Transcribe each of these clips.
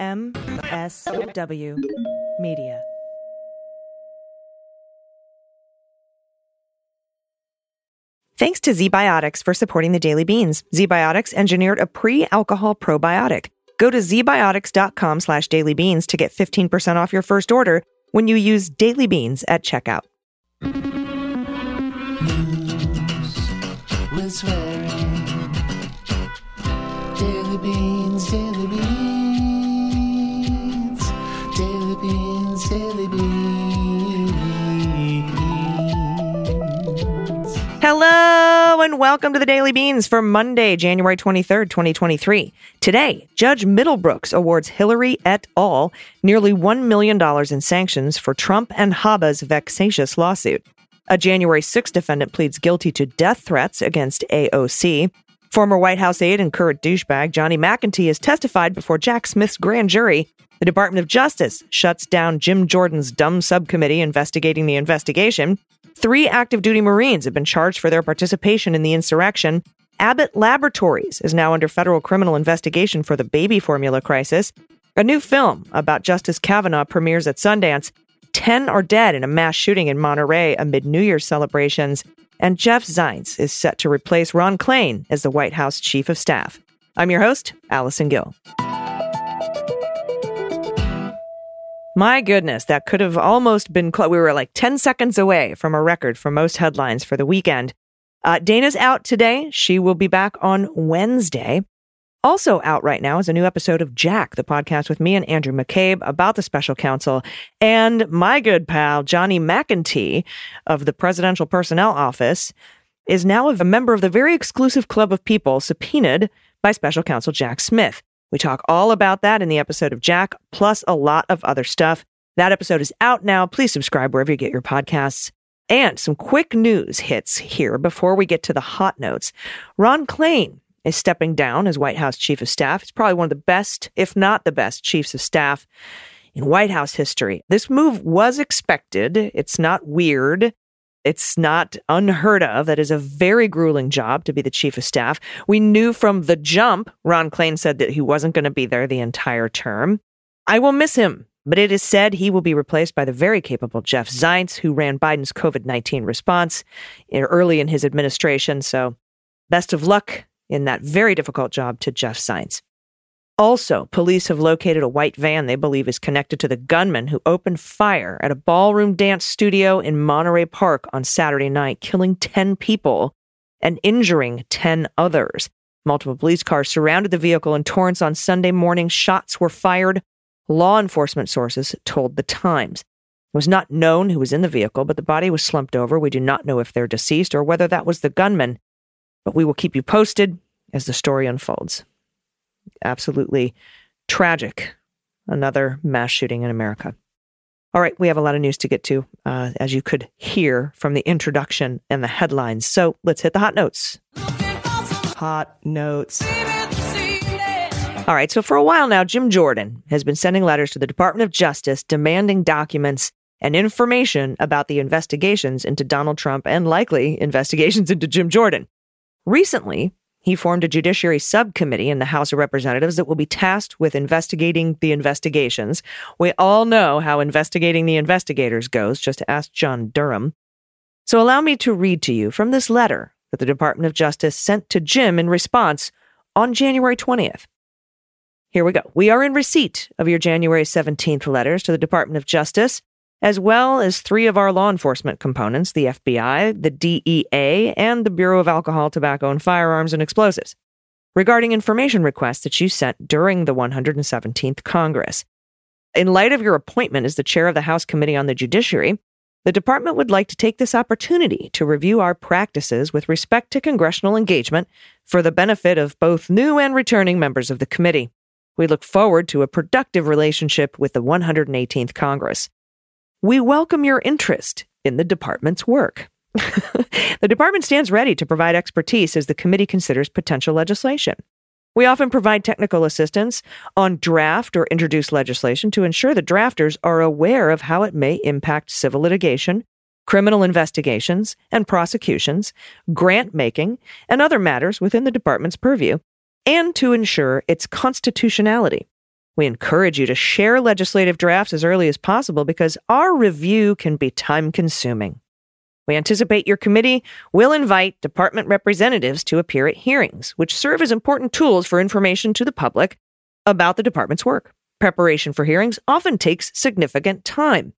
MSW Media. Thanks to ZBiotics for supporting the Daily Beans. ZBiotics engineered a pre-alcohol probiotic. Go to zbiotics.com slash dailybeans to get 15% off your first order when you use Daily Beans at checkout. with swearing. Daily beans, and welcome to the Daily Beans for Monday, January 23rd, 2023. Today, Judge Middlebrooks awards Hillary et al. nearly $1 million in sanctions for Trump and Habba's vexatious lawsuit. A January 6 defendant pleads guilty to death threats against AOC. Former White House aide and current douchebag Johnny McEntee has testified before Jack Smith's grand jury. The Department of Justice shuts down Jim Jordan's dumb subcommittee investigating the investigation. Three active duty Marines have been charged for their participation in the insurrection. Abbott Laboratories is now under federal criminal investigation for the baby formula crisis. A new film about Justice Kavanaugh premieres at Sundance. 10 are dead in a mass shooting in Monterey amid New Year's celebrations. And Jeff Zients is set to replace Ron Klain as the White House Chief of Staff. I'm your host, Allison Gill. My goodness, that could have almost been close. We were like 10 seconds away from a record for most headlines for the weekend. Uh, Dana's out today. She will be back on Wednesday. Also out right now is a new episode of Jack, the podcast with me and Andrew McCabe about the special counsel and my good pal, Johnny McEntee of the Presidential Personnel Office is now a member of the very exclusive club of people subpoenaed by special counsel Jack Smith. We talk all about that in the episode of Jack, plus a lot of other stuff. That episode is out now. Please subscribe wherever you get your podcasts. And some quick news hits here before we get to the hot notes. Ron Klain is stepping down as White House Chief of Staff. He's probably one of the best, if not the best, chiefs of staff in White House history. This move was expected. It's not weird. It's not unheard of. That is a very grueling job to be the chief of staff. We knew from the jump, Ron Klain said that he wasn't going to be there the entire term. I will miss him, but it is said he will be replaced by the very capable Jeff Zients, who ran Biden's COVID 19 response early in his administration. So, best of luck in that very difficult job to Jeff Zients. Also, police have located a white van they believe is connected to the gunman who opened fire at a ballroom dance studio in Monterey Park on Saturday night, killing 10 people and injuring 10 others. Multiple police cars surrounded the vehicle in Torrance on Sunday morning. Shots were fired. Law enforcement sources told the Times. It was not known who was in the vehicle, but the body was slumped over. We do not know if they're deceased or whether that was the gunman, but we will keep you posted as the story unfolds absolutely tragic. Another mass shooting in America. All right, we have a lot of news to get to, uh, as you could hear from the introduction and the headlines. So let's hit the hot notes. Hot notes. All right, so for a while now, Jim Jordan has been sending letters to the Department of Justice demanding documents and information about the investigations into Donald Trump and likely investigations into Jim Jordan. Recently, he formed a judiciary subcommittee in the House of Representatives that will be tasked with investigating the investigations. We all know how investigating the investigators goes, just ask John Durham. So allow me to read to you from this letter that the Department of Justice sent to Jim in response on January 20th. Here we go. We are in receipt of your January 17th letters to the Department of Justice as well as three of our law enforcement components the FBI, the DEA, and the Bureau of Alcohol, Tobacco, and Firearms and Explosives, regarding information requests that you sent during the 117th Congress. In light of your appointment as the chair of the House Committee on the Judiciary, the department would like to take this opportunity to review our practices with respect to congressional engagement for the benefit of both new and returning members of the committee. We look forward to a productive relationship with the 118th Congress. We welcome your interest in the department's work. the department stands ready to provide expertise as the committee considers potential legislation. We often provide technical assistance on draft or introduced legislation to ensure the drafters are aware of how it may impact civil litigation, criminal investigations and prosecutions, grant making, and other matters within the department's purview, and to ensure its constitutionality. We encourage you to share legislative drafts as early as possible because our review can be time consuming. We anticipate your committee will invite department representatives to appear at hearings, which serve as important tools for information to the public about the department's work. Preparation for hearings often takes significant time.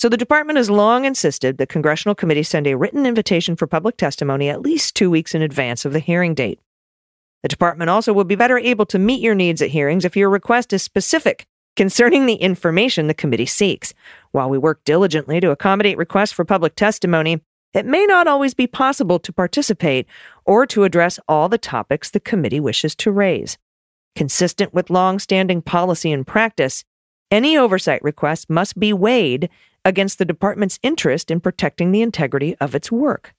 So the department has long insisted that congressional committees send a written invitation for public testimony at least two weeks in advance of the hearing date. The department also will be better able to meet your needs at hearings if your request is specific concerning the information the committee seeks. While we work diligently to accommodate requests for public testimony, it may not always be possible to participate or to address all the topics the committee wishes to raise. Consistent with long-standing policy and practice, any oversight request must be weighed against the department's interest in protecting the integrity of its work.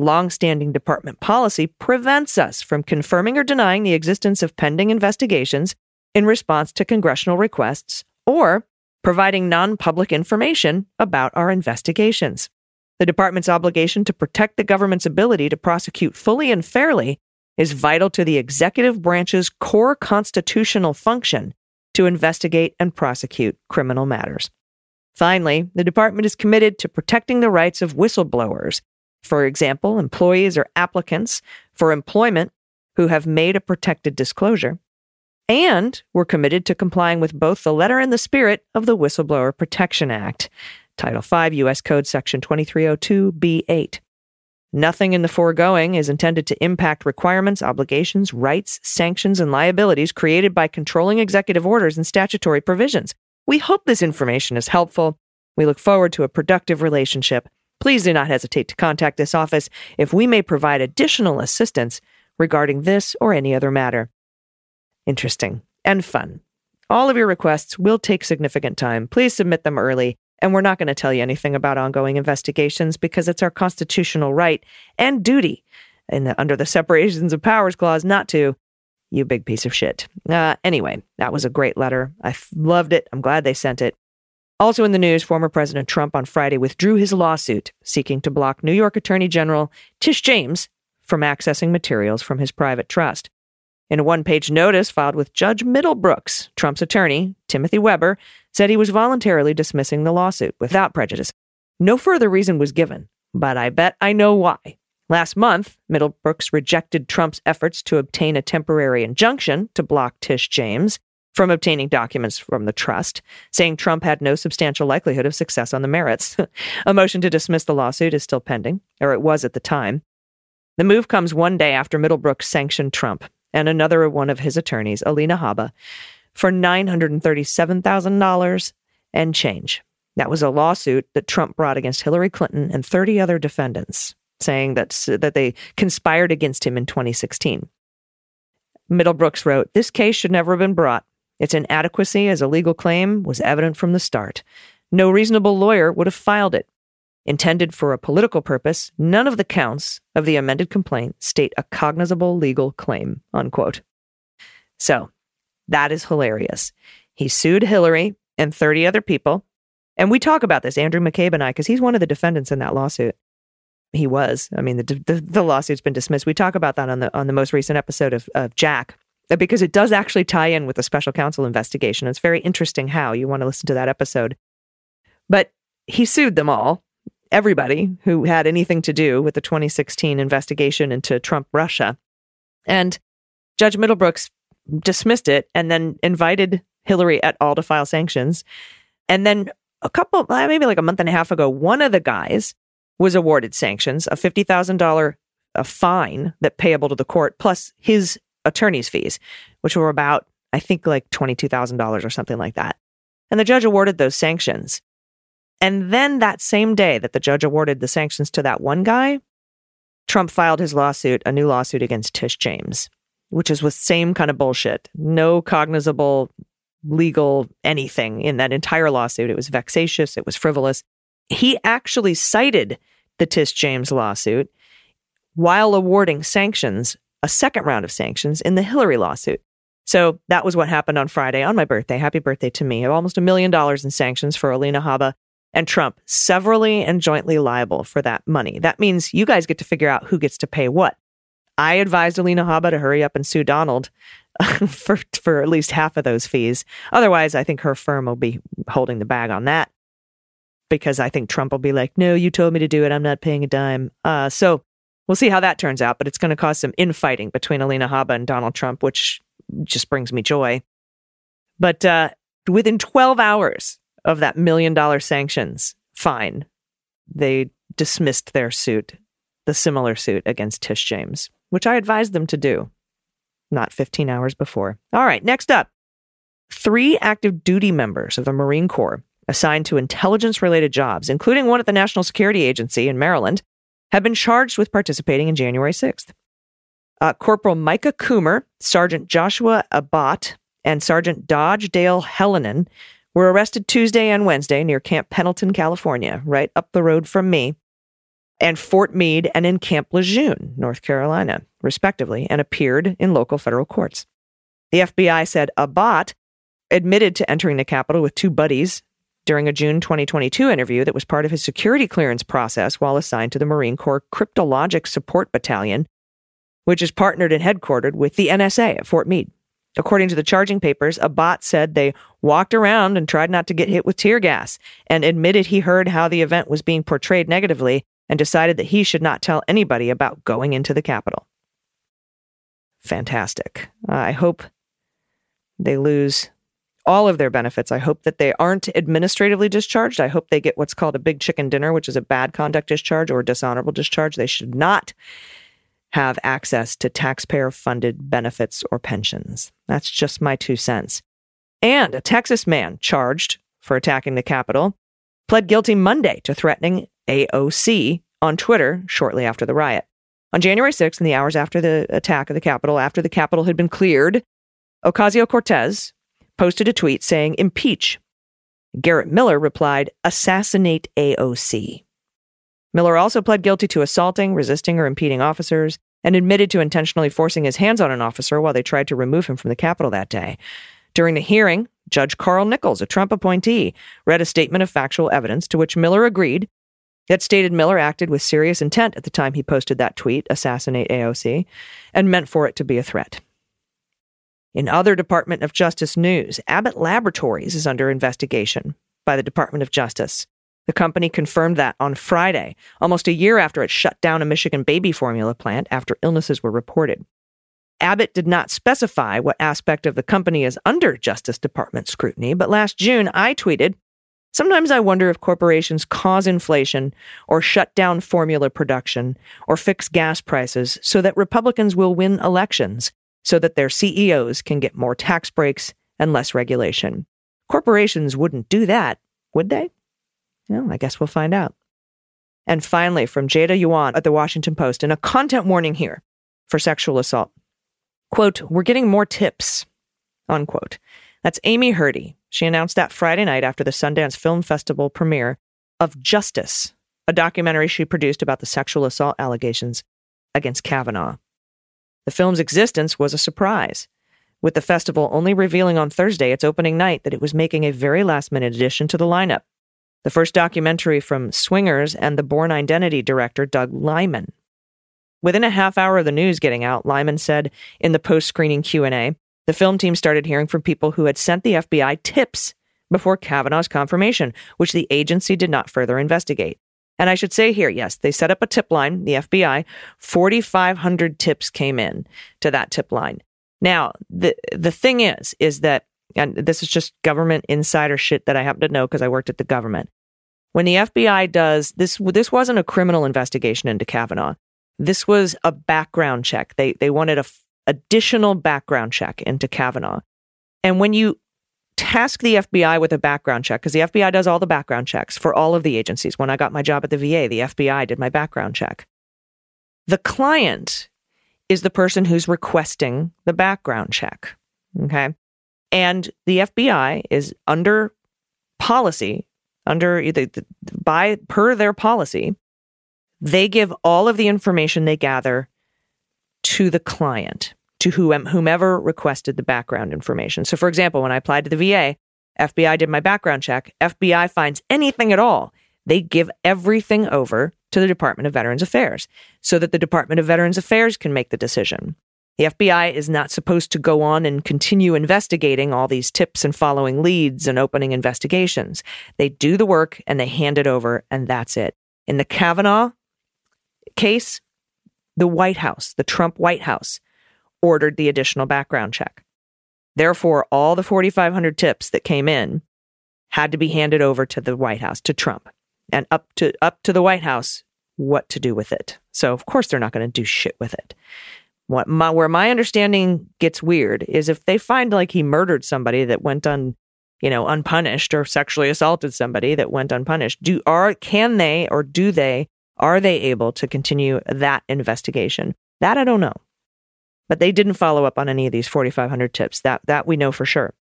Long-standing department policy prevents us from confirming or denying the existence of pending investigations in response to congressional requests or providing non-public information about our investigations. The department's obligation to protect the government's ability to prosecute fully and fairly is vital to the executive branch's core constitutional function to investigate and prosecute criminal matters. Finally, the department is committed to protecting the rights of whistleblowers, for example, employees or applicants for employment who have made a protected disclosure. And we're committed to complying with both the letter and the spirit of the Whistleblower Protection Act, Title 5 U.S. Code Section 2302b8. Nothing in the foregoing is intended to impact requirements, obligations, rights, sanctions, and liabilities created by controlling executive orders and statutory provisions. We hope this information is helpful. We look forward to a productive relationship. Please do not hesitate to contact this office if we may provide additional assistance regarding this or any other matter. Interesting and fun. All of your requests will take significant time. Please submit them early. And we're not going to tell you anything about ongoing investigations because it's our constitutional right and duty in the, under the separations of powers clause not to. You big piece of shit. Uh, anyway, that was a great letter. I f- loved it. I'm glad they sent it. Also in the news, former President Trump on Friday withdrew his lawsuit seeking to block New York Attorney General Tish James from accessing materials from his private trust. In a one page notice filed with Judge Middlebrooks, Trump's attorney, Timothy Weber, said he was voluntarily dismissing the lawsuit without prejudice. No further reason was given, but I bet I know why. Last month, Middlebrooks rejected Trump's efforts to obtain a temporary injunction to block Tish James from obtaining documents from the trust, saying Trump had no substantial likelihood of success on the merits. a motion to dismiss the lawsuit is still pending, or it was at the time. The move comes one day after Middlebrooks sanctioned Trump and another one of his attorneys, Alina Habba, for $937,000 and change. That was a lawsuit that Trump brought against Hillary Clinton and 30 other defendants, saying that, that they conspired against him in 2016. Middlebrooks wrote, This case should never have been brought. Its inadequacy as a legal claim was evident from the start. No reasonable lawyer would have filed it. Intended for a political purpose, none of the counts of the amended complaint state a cognizable legal claim. Unquote. So, that is hilarious. He sued Hillary and 30 other people. And we talk about this, Andrew McCabe and I, because he's one of the defendants in that lawsuit. He was. I mean, the, the, the lawsuit's been dismissed. We talk about that on the on the most recent episode of, of Jack, because it does actually tie in with the special counsel investigation. It's very interesting how you want to listen to that episode. But he sued them all everybody who had anything to do with the 2016 investigation into Trump Russia. And Judge Middlebrooks dismissed it and then invited Hillary et al. to file sanctions. And then a couple, uh, maybe like a month and a half ago, one of the guys was awarded sanctions, a $50,000 a uh, fine that payable to the court, plus his attorney's fees, which were about, I think, like $22,000 or something like that. And the judge awarded those sanctions. And then that same day that the judge awarded the sanctions to that one guy, Trump filed his lawsuit, a new lawsuit against Tish James, which is with same kind of bullshit. No cognizable legal anything in that entire lawsuit. It was vexatious, it was frivolous. He actually cited the Tish James lawsuit while awarding sanctions, a second round of sanctions in the Hillary lawsuit. So that was what happened on Friday on my birthday. Happy birthday to me. Almost a million dollars in sanctions for Alina Habba and Trump severally and jointly liable for that money. That means you guys get to figure out who gets to pay what. I advised Alina Habba to hurry up and sue Donald for for at least half of those fees. Otherwise, I think her firm will be holding the bag on that because I think Trump will be like, "No, you told me to do it. I'm not paying a dime." Uh, so we'll see how that turns out. But it's going to cause some infighting between Alina Habba and Donald Trump, which just brings me joy. But uh, within 12 hours of that million dollar sanctions fine, they dismissed their suit, the similar suit against Tish James, which I advised them to do not 15 hours before. All right, next up. Three active duty members of the Marine Corps assigned to intelligence related jobs, including one at the National Security Agency in Maryland, have been charged with participating in January 6th. Uh, Corporal Micah Coomer, Sergeant Joshua Abbott, and Sergeant Dodge Dale Hellonen were arrested Tuesday and Wednesday near Camp Pendleton, California, right up the road from me, and Fort Meade and in Camp Lejeune, North Carolina, respectively, and appeared in local federal courts. The FBI said Abbott admitted to entering the Capitol with two buddies during a June 2022 interview that was part of his security clearance process while assigned to the Marine Corps Cryptologic Support Battalion, which is partnered and headquartered with the NSA at Fort Meade. According to the charging papers, Abbott said they walked around and tried not to get hit with tear gas and admitted he heard how the event was being portrayed negatively and decided that he should not tell anybody about going into the Capitol. Fantastic. I hope they lose all of their benefits. I hope that they aren't administratively discharged. I hope they get what's called a big chicken dinner, which is a bad conduct discharge or dishonorable discharge. They should not have access to taxpayer funded benefits or pensions. That's just my two cents. And a Texas man charged for attacking the Capitol pled guilty Monday to threatening AOC on Twitter shortly after the riot. On January 6th, in the hours after the attack of the Capitol, after the Capitol had been cleared, Ocasio Cortez posted a tweet saying, impeach. Garrett Miller replied, assassinate AOC. Miller also pled guilty to assaulting, resisting, or impeding officers, and admitted to intentionally forcing his hands on an officer while they tried to remove him from the Capitol that day. During the hearing, Judge Carl Nichols, a Trump appointee, read a statement of factual evidence to which Miller agreed that stated Miller acted with serious intent at the time he posted that tweet, assassinate AOC, and meant for it to be a threat. In other Department of Justice news, Abbott Laboratories is under investigation by the Department of Justice. The company confirmed that on Friday, almost a year after it shut down a Michigan baby formula plant after illnesses were reported. Abbott did not specify what aspect of the company is under Justice Department scrutiny, but last June I tweeted Sometimes I wonder if corporations cause inflation or shut down formula production or fix gas prices so that Republicans will win elections so that their CEOs can get more tax breaks and less regulation. Corporations wouldn't do that, would they? Well, I guess we'll find out. And finally, from Jada Yuan at the Washington Post, and a content warning here for sexual assault. Quote, we're getting more tips, unquote. That's Amy Herdy. She announced that Friday night after the Sundance Film Festival premiere of Justice, a documentary she produced about the sexual assault allegations against Kavanaugh. The film's existence was a surprise, with the festival only revealing on Thursday, its opening night, that it was making a very last minute addition to the lineup the first documentary from Swingers and the Bourne Identity director Doug Liman. Within a half hour of the news getting out, Liman said in the post-screening Q&A, the film team started hearing from people who had sent the FBI tips before Kavanaugh's confirmation, which the agency did not further investigate. And I should say here, yes, they set up a tip line, the FBI. 4,500 tips came in to that tip line. Now, the the thing is, is that and this is just government insider shit that I happen to know because I worked at the government. When the FBI does this, this wasn't a criminal investigation into Kavanaugh. This was a background check. They they wanted a additional background check into Kavanaugh. And when you task the FBI with a background check, because the FBI does all the background checks for all of the agencies. When I got my job at the VA, the FBI did my background check. The client is the person who's requesting the background check. Okay. And the FBI is under policy, under either by per their policy, they give all of the information they gather to the client, to whomever requested the background information. So, for example, when I applied to the VA, FBI did my background check. FBI finds anything at all. They give everything over to the Department of Veterans Affairs so that the Department of Veterans Affairs can make the decision. The FBI is not supposed to go on and continue investigating all these tips and following leads and opening investigations. They do the work and they hand it over, and that's it. In the Kavanaugh case, the White House, the Trump White House, ordered the additional background check. Therefore, all the 4,500 tips that came in had to be handed over to the White House, to Trump, and up to up to the White House what to do with it. So, of course, they're not going to do shit with it. What my, where my understanding gets weird is if they find like he murdered somebody that went on you know, unpunished or sexually assaulted somebody that went unpunished. Do are can they or do they are they able to continue that investigation? That I don't know. But they didn't follow up on any of these 4500 tips. That that we know for sure.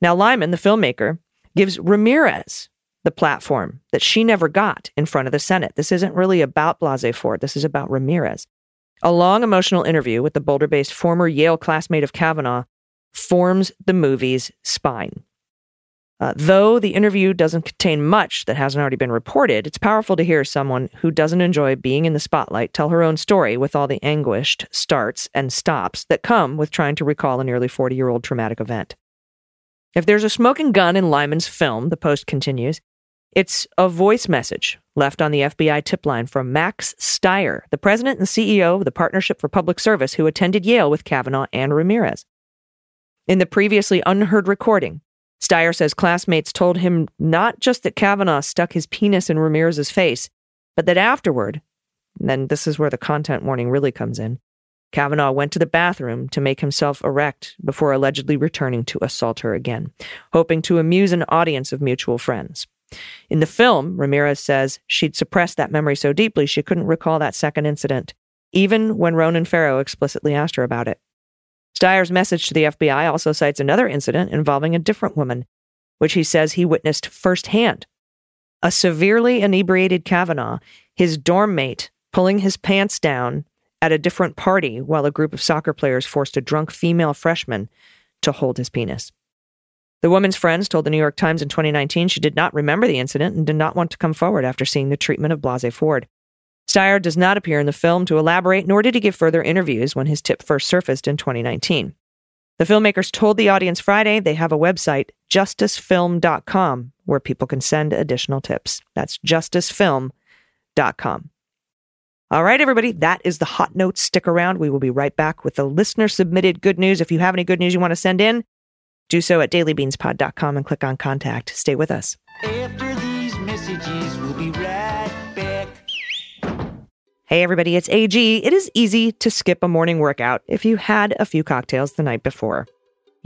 Now Liman, the filmmaker, gives Ramirez the platform that she never got in front of the Senate. This isn't really about Blasey Ford. This is about Ramirez. A long emotional interview with the Boulder based former Yale classmate of Kavanaugh forms the movie's spine. Uh, though the interview doesn't contain much that hasn't already been reported, it's powerful to hear someone who doesn't enjoy being in the spotlight tell her own story with all the anguished starts and stops that come with trying to recall a nearly 40 year old traumatic event. If there's a smoking gun in Liman's film, the Post continues, it's a voice message left on the FBI tip line from Max Stier, the president and CEO of the Partnership for Public Service, who attended Yale with Kavanaugh and Ramirez. In the previously unheard recording, Stier says classmates told him not just that Kavanaugh stuck his penis in Ramirez's face, but that afterward, and then this is where the content warning really comes in, Kavanaugh went to the bathroom to make himself erect before allegedly returning to assault her again, hoping to amuse an audience of mutual friends. In the film, Ramirez says she'd suppressed that memory so deeply she couldn't recall that second incident, even when Ronan Farrow explicitly asked her about it. Stier's message to the FBI also cites another incident involving a different woman, which he says he witnessed firsthand. A severely inebriated Kavanaugh, his dorm mate, pulling his pants down at a different party while a group of soccer players forced a drunk female freshman to hold his penis. The woman's friends told the New York Times in 2019 she did not remember the incident and did not want to come forward after seeing the treatment of Blasey Ford. Stier does not appear in the film to elaborate, nor did he give further interviews when his tip first surfaced in 2019. The filmmakers told the audience Friday they have a website, justicefilm.com, where people can send additional tips. That's justicefilm.com. All right, everybody, that is the hot notes. Stick around. We will be right back with the listener submitted good news. If you have any good news you want to send in, do so at dailybeanspod.com and click on contact. Stay with us. After these messages, we'll be right. Hey, everybody, it's AG. It is easy to skip a morning workout if you had a few cocktails the night before.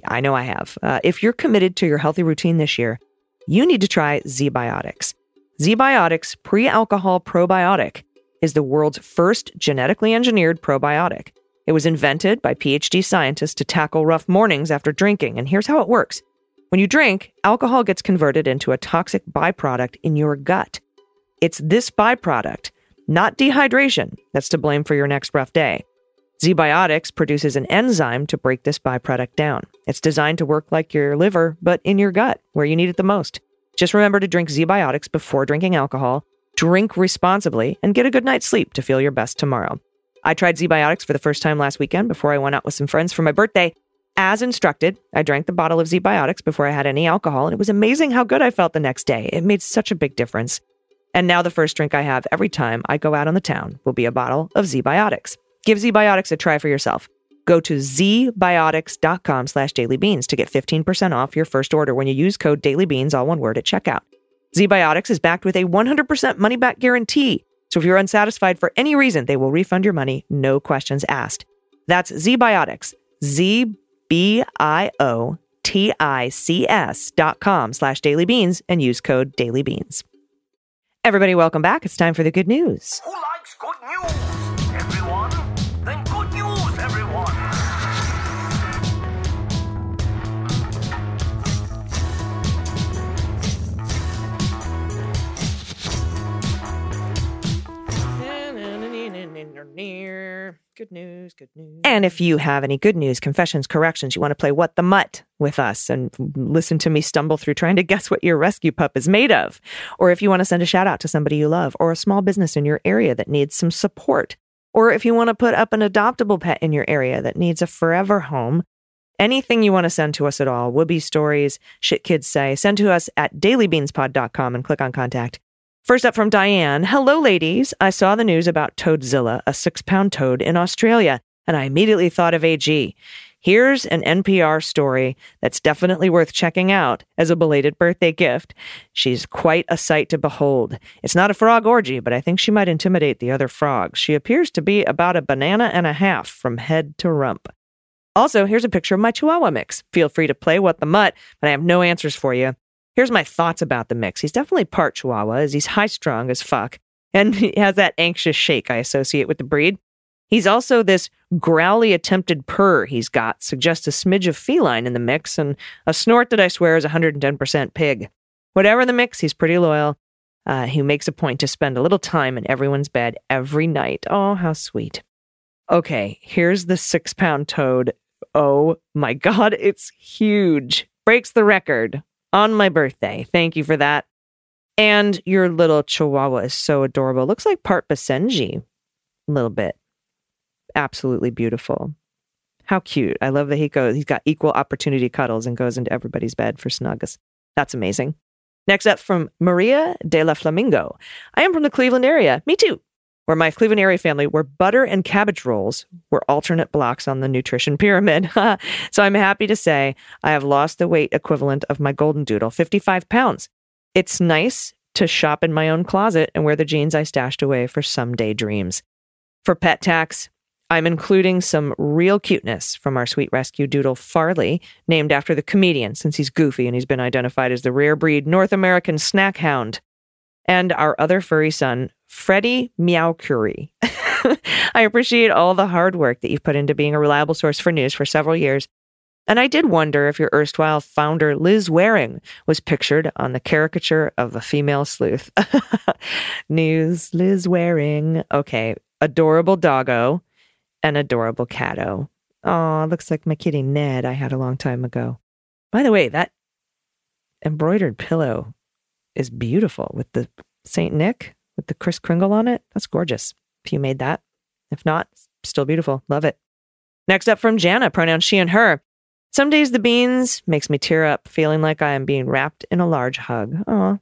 I know I have. Uh, if you're committed to your healthy routine this year, you need to try ZBiotics. ZBiotics pre alcohol probiotic is the world's first genetically engineered probiotic. It was invented by PhD scientists to tackle rough mornings after drinking, and here's how it works. When you drink, alcohol gets converted into a toxic byproduct in your gut. It's this byproduct, not dehydration, that's to blame for your next rough day. ZBiotics produces an enzyme to break this byproduct down. It's designed to work like your liver, but in your gut, where you need it the most. Just remember to drink ZBiotics before drinking alcohol, drink responsibly, and get a good night's sleep to feel your best tomorrow. I tried ZBiotics for the first time last weekend before I went out with some friends for my birthday. As instructed, I drank the bottle of ZBiotics before I had any alcohol, and it was amazing how good I felt the next day. It made such a big difference. And now the first drink I have every time I go out on the town will be a bottle of ZBiotics. Give ZBiotics a try for yourself. Go to zbiotics.com slash dailybeans to get 15% off your first order when you use code dailybeans, all one word, at checkout. ZBiotics is backed with a 100% money back guarantee. So if you're unsatisfied for any reason, they will refund your money, no questions asked. That's ZBiotics, Z B I O T I C S dot com slash dailybeans and use code dailybeans. Everybody, welcome back. It's time for the good news. Who likes good news? Everyone? Then good news, everyone! Good news, good news. And if you have any good news, confessions, corrections, you want to play What the Mutt with us and listen to me stumble through trying to guess what your rescue pup is made of. Or if you want to send a shout out to somebody you love or a small business in your area that needs some support. Or if you want to put up an adoptable pet in your area that needs a forever home, anything you want to send to us at all, Would be stories, shit kids say, send to us at dailybeanspod.com and click on contact. First up from Diane. Hello, ladies. I saw the news about Toadzilla, a six pound toad in Australia, and I immediately thought of AG. Here's an NPR story that's definitely worth checking out as a belated birthday gift. She's quite a sight to behold. It's not a frog orgy, but I think she might intimidate the other frogs. She appears to be about a banana and a half from head to rump. Also, here's a picture of my Chihuahua mix. Feel free to play what the mutt, but I have no answers for you. Here's my thoughts about the mix. He's definitely part Chihuahua, as he's high strung as fuck, and he has that anxious shake I associate with the breed. He's also this growly attempted purr he's got, suggests a smidge of feline in the mix, and a snort that I swear is 110% pig. Whatever the mix, he's pretty loyal. Uh, he makes a point to spend a little time in everyone's bed every night. Oh, how sweet. Okay, here's the six pound toad. Oh my God, it's huge. Breaks the record on my birthday. Thank you for that. And your little chihuahua is so adorable. Looks like part Basenji, a little bit. Absolutely beautiful. How cute. I love that he goes, he's got equal opportunity cuddles and goes into everybody's bed for snuggles. That's amazing. Next up from Maria de la Flamingo. I am from the Cleveland area. Me too. Where my Cleveland area family, where butter and cabbage rolls were alternate blocks on the nutrition pyramid. so I'm happy to say I have lost the weight equivalent of my golden doodle, 55 pounds. It's nice to shop in my own closet and wear the jeans I stashed away for someday dreams. For pet tax, I'm including some real cuteness from our sweet rescue doodle Farley, named after the comedian since he's goofy and he's been identified as the rare breed North American snack hound. And our other furry son, Freddie Meow Curie. I appreciate all the hard work that you've put into being a reliable source for news for several years. And I did wonder if your erstwhile founder, Liz Waring, was pictured on the caricature of a female sleuth. news, Liz Waring. Okay, adorable doggo and adorable catto. Oh, looks like my kitty Ned I had a long time ago. By the way, that embroidered pillow is beautiful with the St. Nick with the Kris Kringle on it. That's gorgeous. If you made that. If not, still beautiful. Love it. Next up from Jana, pronoun she and her. Some days the beans makes me tear up, feeling like I am being wrapped in a large hug. Aw.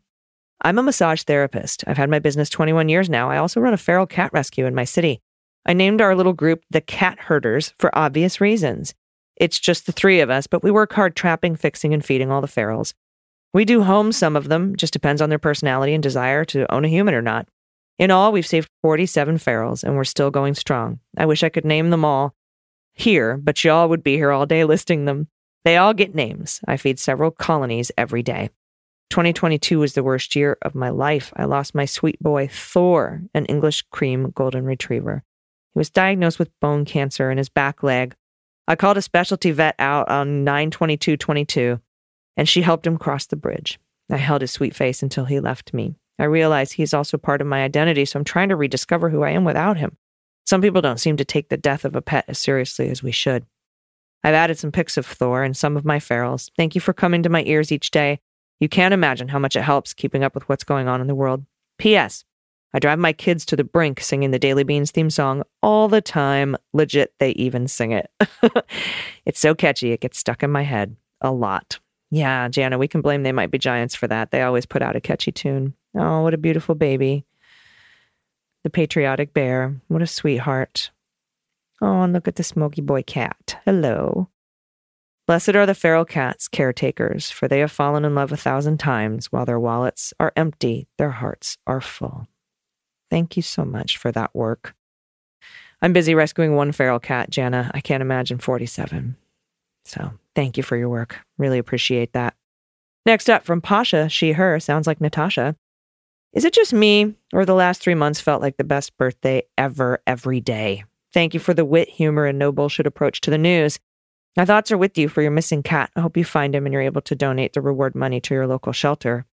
I'm a massage therapist. I've had my business 21 years now. I also run a feral cat rescue in my city. I named our little group the Cat Herders for obvious reasons. It's just the three of us, but we work hard trapping, fixing, and feeding all the ferals. We do home some of them, just depends on their personality and desire to own a human or not. In all, we've saved 47 ferals and we're still going strong. I wish I could name them all here, but y'all would be here all day listing them. They all get names. I feed several colonies every day. 2022 was the worst year of my life. I lost my sweet boy, Thor, an English cream golden retriever. He was diagnosed with bone cancer in his back leg. I called a specialty vet out on 92222 and she helped him cross the bridge. I held his sweet face until he left me. I realize he's also part of my identity, so I'm trying to rediscover who I am without him. Some people don't seem to take the death of a pet as seriously as we should. I've added some pics of Thor and some of my ferals. Thank you for coming to my ears each day. You can't imagine how much it helps keeping up with what's going on in the world. P.S. I drive my kids to the brink singing the Daily Beans theme song all the time. Legit, they even sing it. it's so catchy, it gets stuck in my head a lot. Yeah, Jana, we can blame They Might Be Giants for that. They always put out a catchy tune. Oh, what a beautiful baby. The patriotic bear. What a sweetheart. Oh, and look at the smoky boy cat. Hello. Blessed are the feral cats, caretakers, for they have fallen in love a thousand times. While their wallets are empty, their hearts are full. Thank you so much for that work. I'm busy rescuing one feral cat, Jana. I can't imagine 47. So thank you for your work. Really appreciate that. Next up from Pasha, she, her, sounds like Natasha. Is it just me, or the last three months felt like the best birthday ever, every day? Thank you for the wit, humor, and no bullshit approach to the news. My thoughts are with you for your missing cat. I hope you find him and you're able to donate the reward money to your local shelter.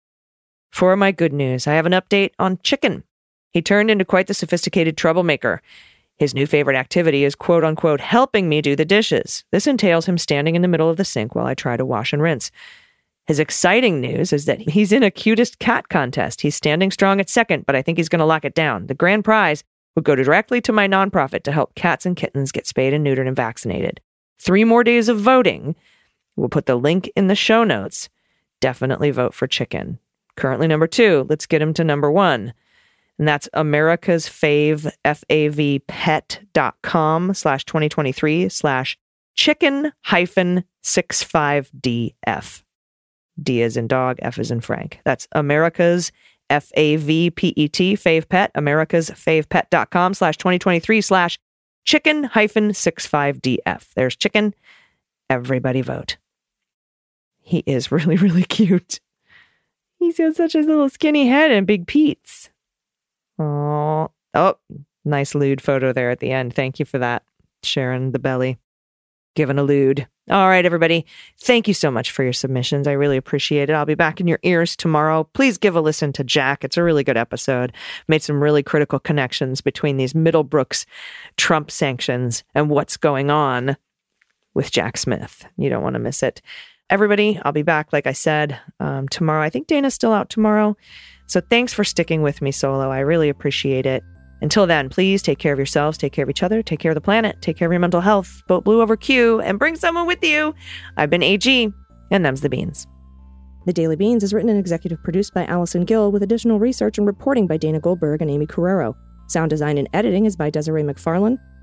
For my good news, I have an update on Chicken. He turned into quite the sophisticated troublemaker. His new favorite activity is quote unquote helping me do the dishes. This entails him standing in the middle of the sink while I try to wash and rinse. His exciting news is that he's in a cutest cat contest. He's standing strong at second, but I think he's going to lock it down. The grand prize would go directly to my nonprofit to help cats and kittens get spayed and neutered and vaccinated. Three more days of voting. We'll put the link in the show notes. Definitely vote for chicken. Currently number two. Let's get him to number one. And that's America's Fave, F-A-V, pet.com slash 2023 slash chicken hyphen 65DF. D is in dog, F is in Frank. That's America's F A V P E T, Fave Pet, America's favepet.com slash 2023 slash chicken hyphen 65DF. There's chicken. Everybody vote. He is really, really cute. He's got such a little skinny head and big peats. Oh, oh, nice lewd photo there at the end. Thank you for that, Sharon the belly. Giving a lewd. All right, everybody. Thank you so much for your submissions. I really appreciate it. I'll be back in your ears tomorrow. Please give a listen to Jack. It's a really good episode. Made some really critical connections between these Middlebrooks Trump sanctions and what's going on with Jack Smith. You don't want to miss it. Everybody, I'll be back, like I said, um, tomorrow. I think Dana's still out tomorrow. So thanks for sticking with me solo. I really appreciate it. Until then, please take care of yourselves, take care of each other, take care of the planet, take care of your mental health, vote blue over Q, and bring someone with you. I've been AG, and them's the beans. The Daily Beans is written and executive produced by Allison Gill with additional research and reporting by Dana Goldberg and Amy Carrero. Sound design and editing is by Desiree McFarlane,